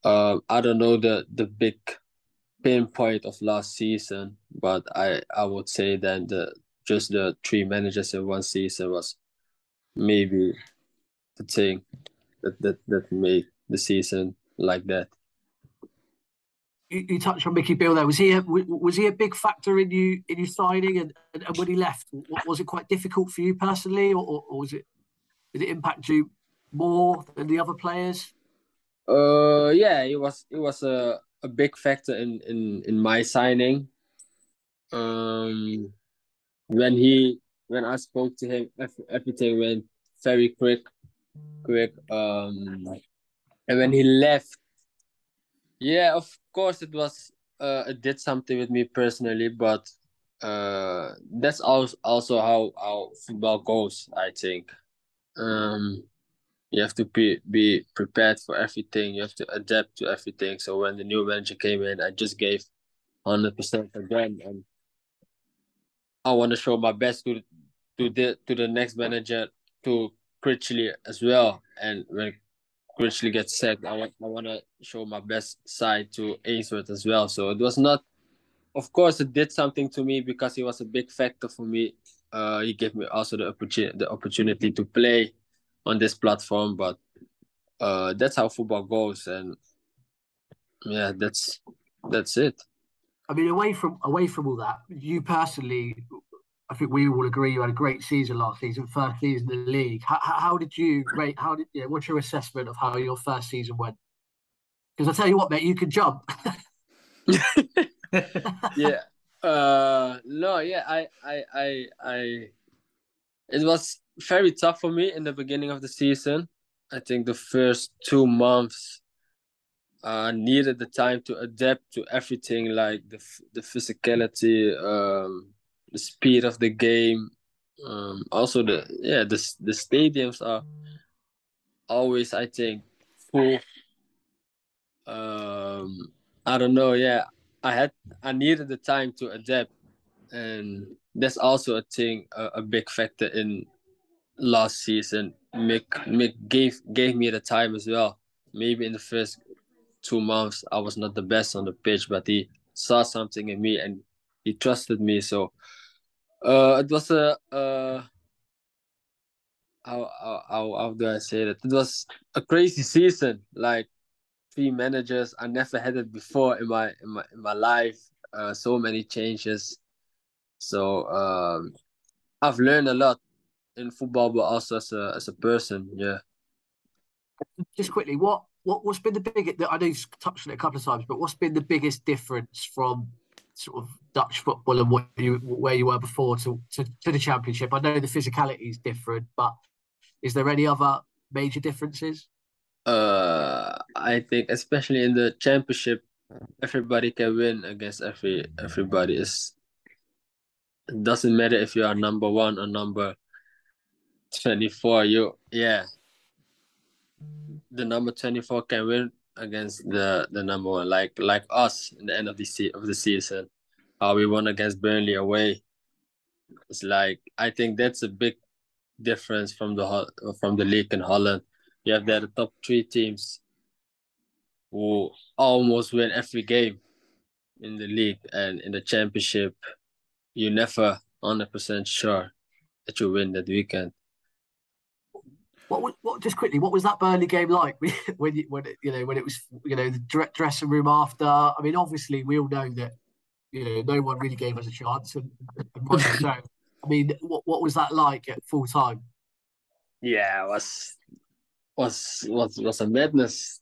um, I don't know the the big pinpoint of last season, but I I would say then the just the three managers in one season was maybe the thing that that, that made the season like that. You, you touched on Mickey Beale there. Was he a, was he a big factor in you in you signing and, and, and when he left? Was it quite difficult for you personally, or, or, or was it did it impact you more than the other players? Uh, yeah, it was it was a, a big factor in in in my signing. Um, when he when I spoke to him, everything went very quick, quick. Um, and when he left, yeah, of course it was uh, it did something with me personally, but uh, that's also also how how football goes. I think. Um, you have to be be prepared for everything. You have to adapt to everything. So when the new manager came in, I just gave hundred percent again, and I want to show my best to to the to the next manager to Critchley as well. And when Critchley gets sacked, I want I want to show my best side to Ainsworth as well. So it was not, of course, it did something to me because he was a big factor for me. Uh, he gave me also the opportunity the opportunity to play on this platform. But uh, that's how football goes, and yeah, that's that's it. I mean, away from away from all that, you personally, I think we all agree you had a great season last season, first season in the league. How, how did you rate? How did yeah? What's your assessment of how your first season went? Because I tell you what, mate, you can jump. yeah. Uh no, yeah, I I I I it was very tough for me in the beginning of the season. I think the first two months uh, needed the time to adapt to everything, like the the physicality, um, the speed of the game. Um, also the yeah the the stadiums are always I think full. Um, I don't know. Yeah, I had I needed the time to adapt, and that's also a thing, a, a big factor in last season. Mick Mick gave gave me the time as well. Maybe in the first two months I was not the best on the pitch, but he saw something in me and he trusted me. So uh, it was a uh, how, how how do I say that? It was a crazy season. Like three managers, I never had it before in my in my in my life. Uh, so many changes. So um, I've learned a lot in football, but also as a as a person. Yeah. Just quickly, what what what's been the biggest? I know you've touched on it a couple of times, but what's been the biggest difference from sort of Dutch football and what you where you were before to, to, to the championship? I know the physicality is different, but is there any other major differences? Uh, I think especially in the championship, everybody can win against every everybody. Is it doesn't matter if you are number one or number twenty four. You yeah, the number twenty four can win against the the number one. Like like us in the end of the se- of the season, how we won against Burnley away. It's like I think that's a big difference from the from the league in Holland. You have there the top three teams who almost win every game in the league and in the championship. You never hundred percent sure that you win that weekend. What, what just quickly? What was that Burnley game like when you when you know when it was you know the dressing room after? I mean, obviously we all know that you know no one really gave us a chance, and, and so. I mean, what what was that like at full time? Yeah, it was was was was a madness.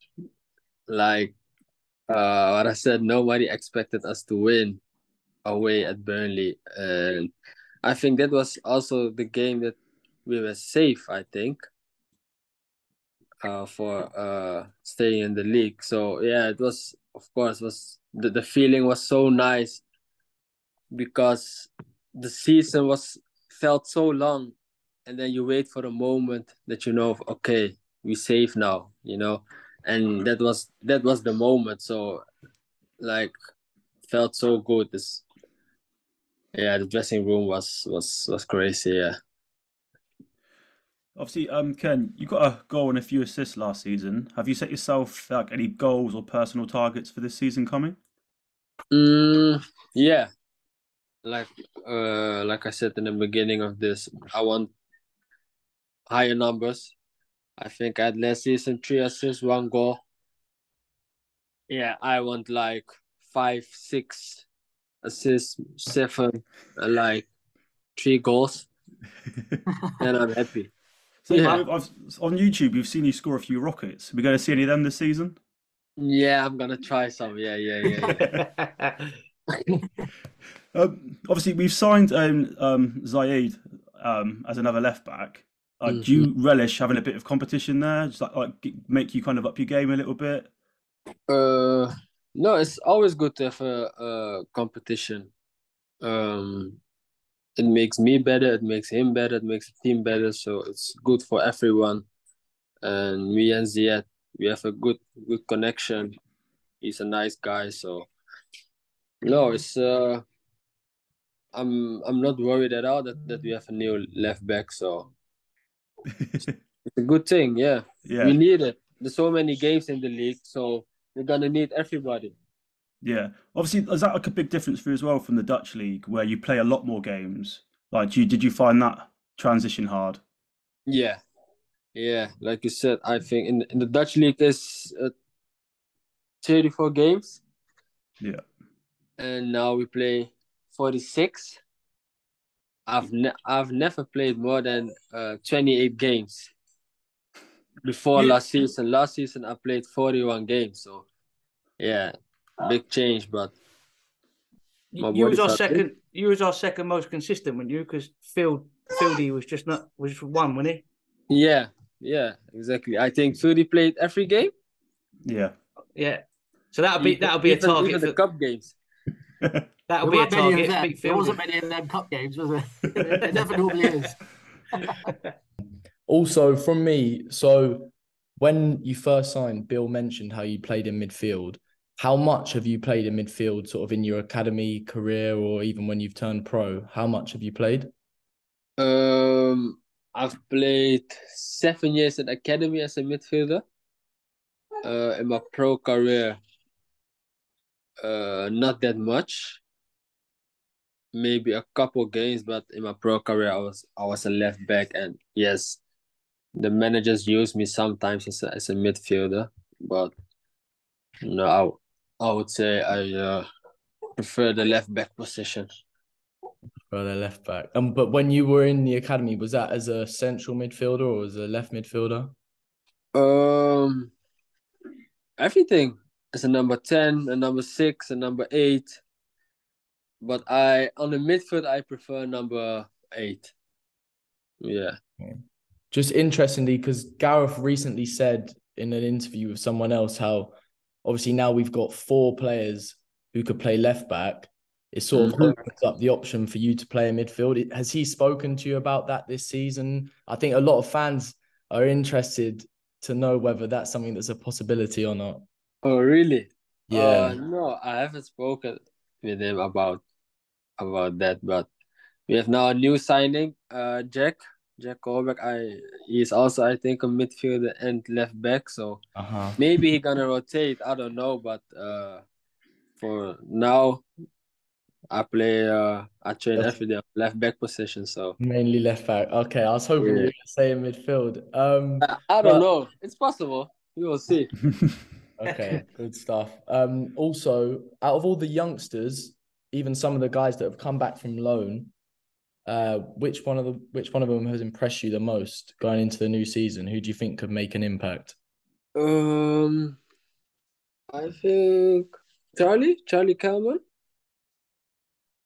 Like uh, what I said, nobody expected us to win away at Burnley, and I think that was also the game that we were safe. I think uh, for uh, staying in the league. So yeah, it was of course was the, the feeling was so nice because the season was felt so long and then you wait for a moment that you know okay we safe now you know? And that was that was the moment. So like felt so good. This yeah the dressing room was was was crazy yeah obviously um ken you got a goal and a few assists last season have you set yourself like any goals or personal targets for this season coming mm, yeah like uh like I said in the beginning of this, I want higher numbers. I think I had last season three assists, one goal. Yeah, I want like five, six assists, seven, like three goals, and I'm happy. So yeah. I've, I've, on YouTube, you've seen you score a few rockets. Are we going to see any of them this season? Yeah, I'm gonna try some. Yeah, yeah, yeah. yeah. Um, obviously, we've signed um, um, Ziad um, as another left back. Uh, mm-hmm. Do you mm-hmm. relish having a bit of competition there? Just like, like make you kind of up your game a little bit? Uh, no, it's always good to have a, a competition. Um, it makes me better. It makes him better. It makes the team better. So it's good for everyone. And me and Ziad, we have a good good connection. He's a nice guy. So no, it's uh I'm I'm not worried at all that, that we have a new left back. So it's a good thing. Yeah. yeah, we need it. There's so many games in the league, so we're gonna need everybody. Yeah, obviously, is that like a big difference for you as well from the Dutch league, where you play a lot more games? Like, you did you find that transition hard? Yeah, yeah. Like you said, I think in in the Dutch league is uh, 34 games. Yeah, and now we play 46. I've ne- I've never played more than uh, 28 games. Before yeah. last season, last season I played 41 games. So, yeah, big change. But you was our second. You was our second most consistent, weren't you? Because Phil Fieldy was just not was just one, wasn't he? Yeah, yeah, exactly. I think Fieldy played every game. Yeah, yeah. So that'll be that'll be even, a target even for the cup games. That'll be a target. There, there wasn't many in them cup games, was there? it never normally is. also, from me, so when you first signed, Beale mentioned how you played in midfield. How much have you played in midfield, sort of in your academy career, or even when you've turned pro? How much have you played? Um, I've played seven years at academy as a midfielder. Uh, in my pro career, uh, not that much. Maybe a couple games, but in my pro career, I was I was a left back, and yes, the managers use me sometimes as a, as a midfielder, but no, I, would say I uh, prefer the left back position. For the left back. Um, but when you were in the academy, was that as a central midfielder or as a left midfielder? Um, everything as a number ten, a number six, a number eight. But I on the midfield I prefer number eight. Yeah. Just interestingly, because Gareth recently said in an interview with someone else how obviously now we've got four players who could play left back. It sort of Mhm. opens up the option for you to play in midfield. Has he spoken to you about that this season? I think a lot of fans are interested to know whether that's something that's a possibility or not. Oh really? Yeah. Uh, no, I haven't spoken with him about about that, but we have now a new signing, uh Jack. Jack Colback. I he's also I think a midfielder and left back, so Uh-huh. maybe he gonna rotate. I don't know, but uh for now I play uh I train every day left back position, so Mainly left back. Okay, I was hoping you were say in midfield. Um, I, I don't But- know. It's possible. We will see. Okay, good stuff. Um, also, out of all the youngsters, even some of the guys that have come back from loan, uh, which one of the which one of them has impressed you the most going into the new season? Who do you think could make an impact? Um, I think Charlie, Charlie Kelman.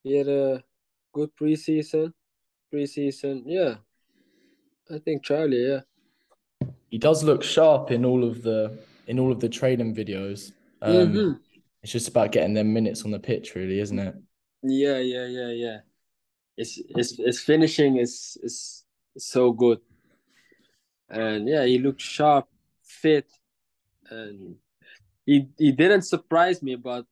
He had a good preseason. Preseason, yeah. I think Charlie, yeah. He does look sharp in all of the in all of the training videos. Um, Mhm. It's just about getting them minutes on the pitch, really, isn't it? Yeah, yeah, yeah, yeah. His his his finishing is is so good. And yeah, he looked sharp, fit, and he he didn't surprise me, but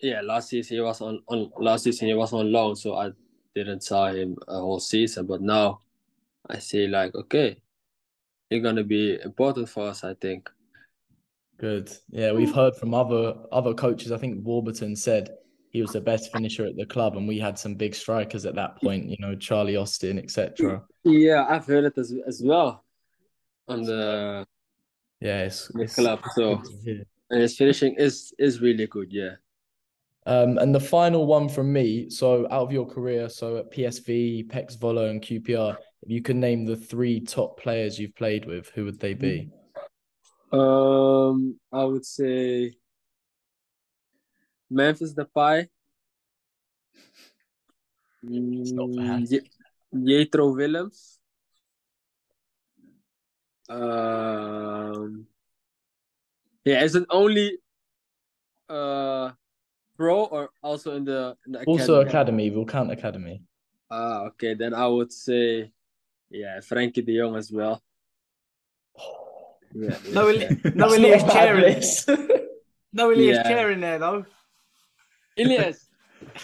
yeah, last season he was on, on last season he was on loan, so I didn't saw him a whole season. But now I see like okay, he's gonna be important for us, I think. Good. Yeah, we've heard from other other coaches. I think Warburton said he was the best finisher at the club, and we had some big strikers at that point. You know, Charlie Austin, etc. Yeah, I've heard it as as well on the, Yeah, it's, the it's club. So and his finishing is is really good, yeah. Um, and the final one from me. So, out of your career, so at PSV, PEC Zwolle, and QPR, if you can name the three top players you've played with, who would they be? Um, I would say Memphis Depay. not Mm, bad. Ye- Jethro Willems. Um, yeah, is it only uh pro or also in the, in the Also, academy? academy. We'll count academy. Ah, okay, then I would say yeah, Frenkie de Jong as well. Yeah, No, yeah, Eli- yeah. no That's Ilias not a bad Chair in list. No Ilias Yeah. Chair in there though. Ilias,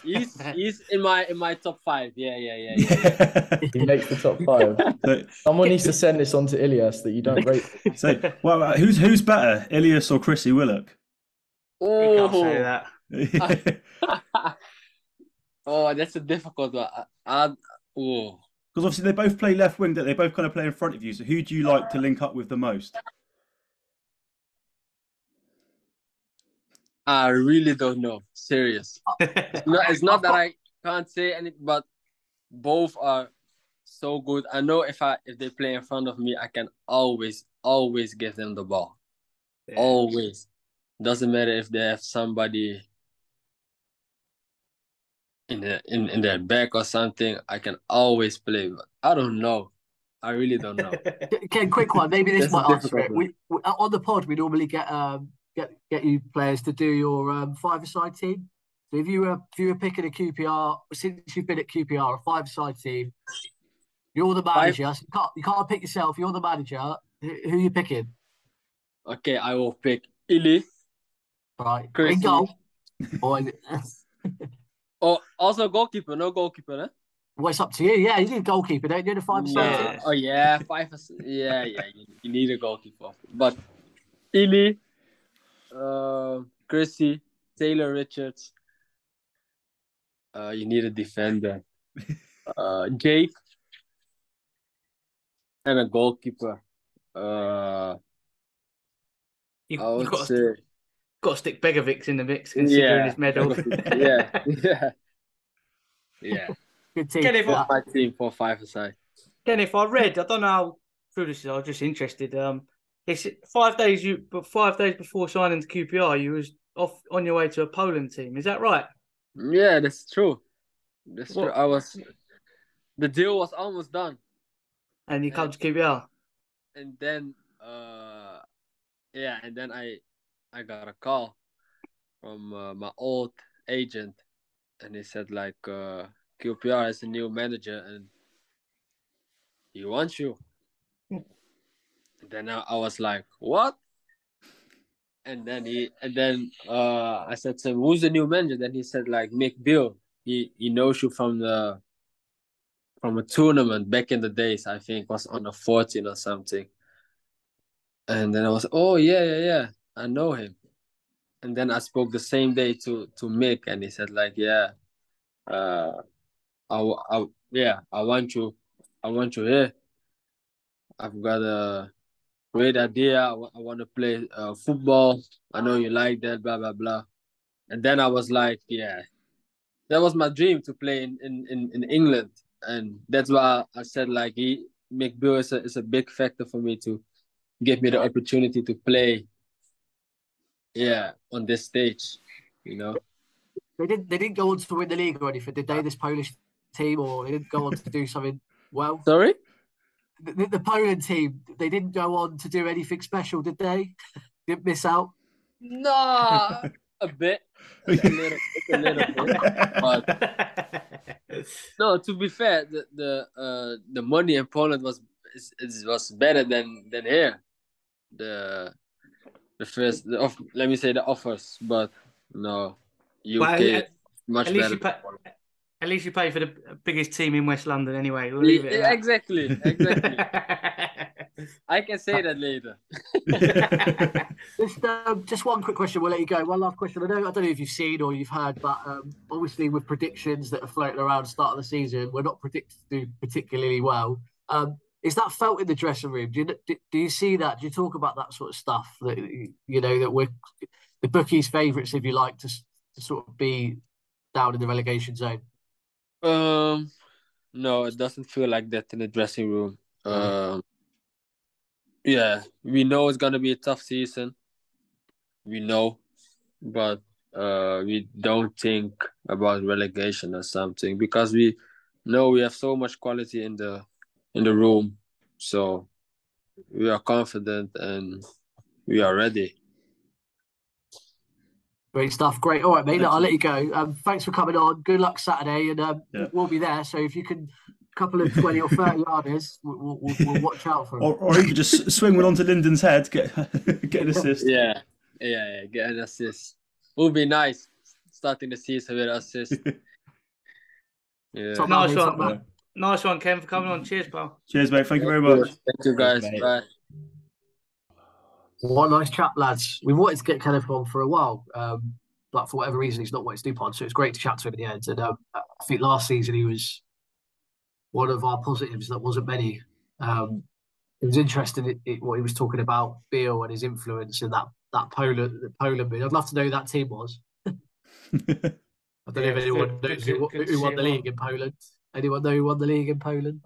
he's he's in my in my top five. Yeah, yeah, yeah, yeah. he makes the top five. So, Someone needs to send this on to Ilias that you don't rate. so well, uh, who's who's better, Ilias or Chrissy Willock? You can't say Oh, that. Oh, that's a difficult one. I, I, oh, obviously they both play left wing, don't they? They both kind of play in front of you. So who do you like to link up with the most? I really don't know. Serious. It's not, it's not that I can't say anything, but both are so good. I know if I if they play in front of me, I can always always give them the ball. Always. Doesn't matter if they have somebody in the in, in their back or something. I can always play. But I don't know. I really don't know. okay, quick one. Maybe this That's might answer it. one. We, we on the pod we normally get um get get you players to do your um five-a-side team. So if you were if you were picking a QPR since you've been at QPR, a five-a-side team, you're the Five- manager. So you can't you can't pick yourself. You're the manager. Who, who are you picking? Okay, I will pick Illy. Right, in goal. Or Oh, also goalkeeper, no goalkeeper, huh? well, it's up to you. Yeah, you need a goalkeeper, don't you? The five-a-side No. team. Oh yeah, five. Yeah, yeah. You, you need a goalkeeper, but Illy, uh, Chrissy, Taylor Richards. Uh, you need a defender. Uh, Jake, and a goalkeeper. Uh, You, I would have got, say, to, got to stick Begovic in the mix considering yeah, his medal. yeah, yeah, yeah. Good team. Get it Yeah. My team four five aside. Ken, if I read, I don't know how true this is. I was just interested. Um, it's five days you, but five days before signing to QPR, you was off on your way to a Poland team. Is that right? Yeah, that's true. That's true. What- I was. The deal was almost done, And you come to QPR. and then uh, yeah, and then I, I got a call from uh, my old agent, and he said like uh, QPR has a new manager and he wants you. Then I, I was like, what? And then he and then uh I said to him, who's the new manager? Then he said like Mick Beale. He he knows you from the from a tournament back in the days, I think was on the 14 or something. And then I was, oh yeah, yeah, yeah, I know him. And then I spoke the same day to to Mick, and he said like, yeah, uh, I, I yeah, I want you, I want you here. I've got a great idea. I, I want to play uh, football. I know you like that, blah blah blah. And then I was like, yeah, that was my dream to play in in in, in England, and that's why I said like he Mick Beale is a is a big factor for me to give me the opportunity to play. Yeah, on this stage, you know. They didn't. They didn't go on to win the league or anything, did they? This Polish team, or they didn't go on to do something well. Sorry. The, the, the Poland team, they didn't go on to do anything special, did they? didn't miss out. No, a bit, a little, a little bit. But no, to be fair, the the uh the money in Poland was is, is was better than than here. The the first, the off, let me say the offers, but no, UK But at, much at least better. You pay, at least you pay for the biggest team in West London anyway. We'll leave it. Yeah, at exactly, exactly. I can say that later. Just, um, just one quick question. We'll let you go. One last question. I don't, I don't know if you've seen or you've heard, but um, obviously with predictions that are floating around start of the season, we're not predicted to do particularly well. Um, is that felt in the dressing room? Do you do, do you see that? Do you talk about that sort of stuff? That you know that we're the bookies' favourites, if you like, to, to sort of be down in the relegation zone. Um, no, it doesn't feel like that in the dressing room. Um, yeah, we know it's gonna be a tough season. We know, but uh, we don't think about relegation or something because we know we have so much quality in the in the room. So we are confident and we are ready. Great stuff. Great. All right, mate. Look, I'll let you go. Um, thanks for coming on. Good luck Saturday, and um, Yeah. we'll be there. So if you can, a couple of twenty or thirty yarders, we'll, we'll, we'll watch out for 'em. Or, or you could just swing one onto Lyndon's head, get get an assist. Yeah, yeah, yeah. Get an assist. Would be nice starting the season with an assist. yeah. Top nice mate, one. man. Nice one, Ken, for coming on. Cheers, pal. Cheers, mate. Thank you very much. Thank you guys. mate. Bye. What a nice chat, lads. We've wanted to get Kenneth on for a while, um, but for whatever reason, he's not wanted to do pod. So it's great to chat to him in the end. And um, I think last season he was one of our positives that wasn't many. Um, it was interesting it, it, what he was talking about Beale and his influence in that that Poland the Poland bid. I'd love to know who that team was. I don't know if anyone good- knows good- who, good who won the him on. league in Poland. Anyone know who won the league in Poland?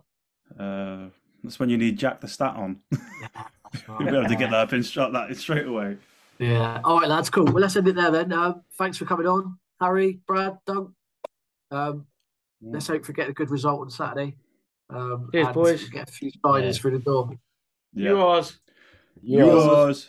Uh, that's when you need Jack the stat on. That's You'll be able to get that up and shot that straight away. Yeah. All right, lads. Cool. Well, let's end it there then. Um, thanks for coming on, Harry, Brad, Doug. Um, let's hope for get a good result on Saturday. Um, Cheers, boys. Get a few spiders Yeah. through the door. Yeah. Yours. Yours.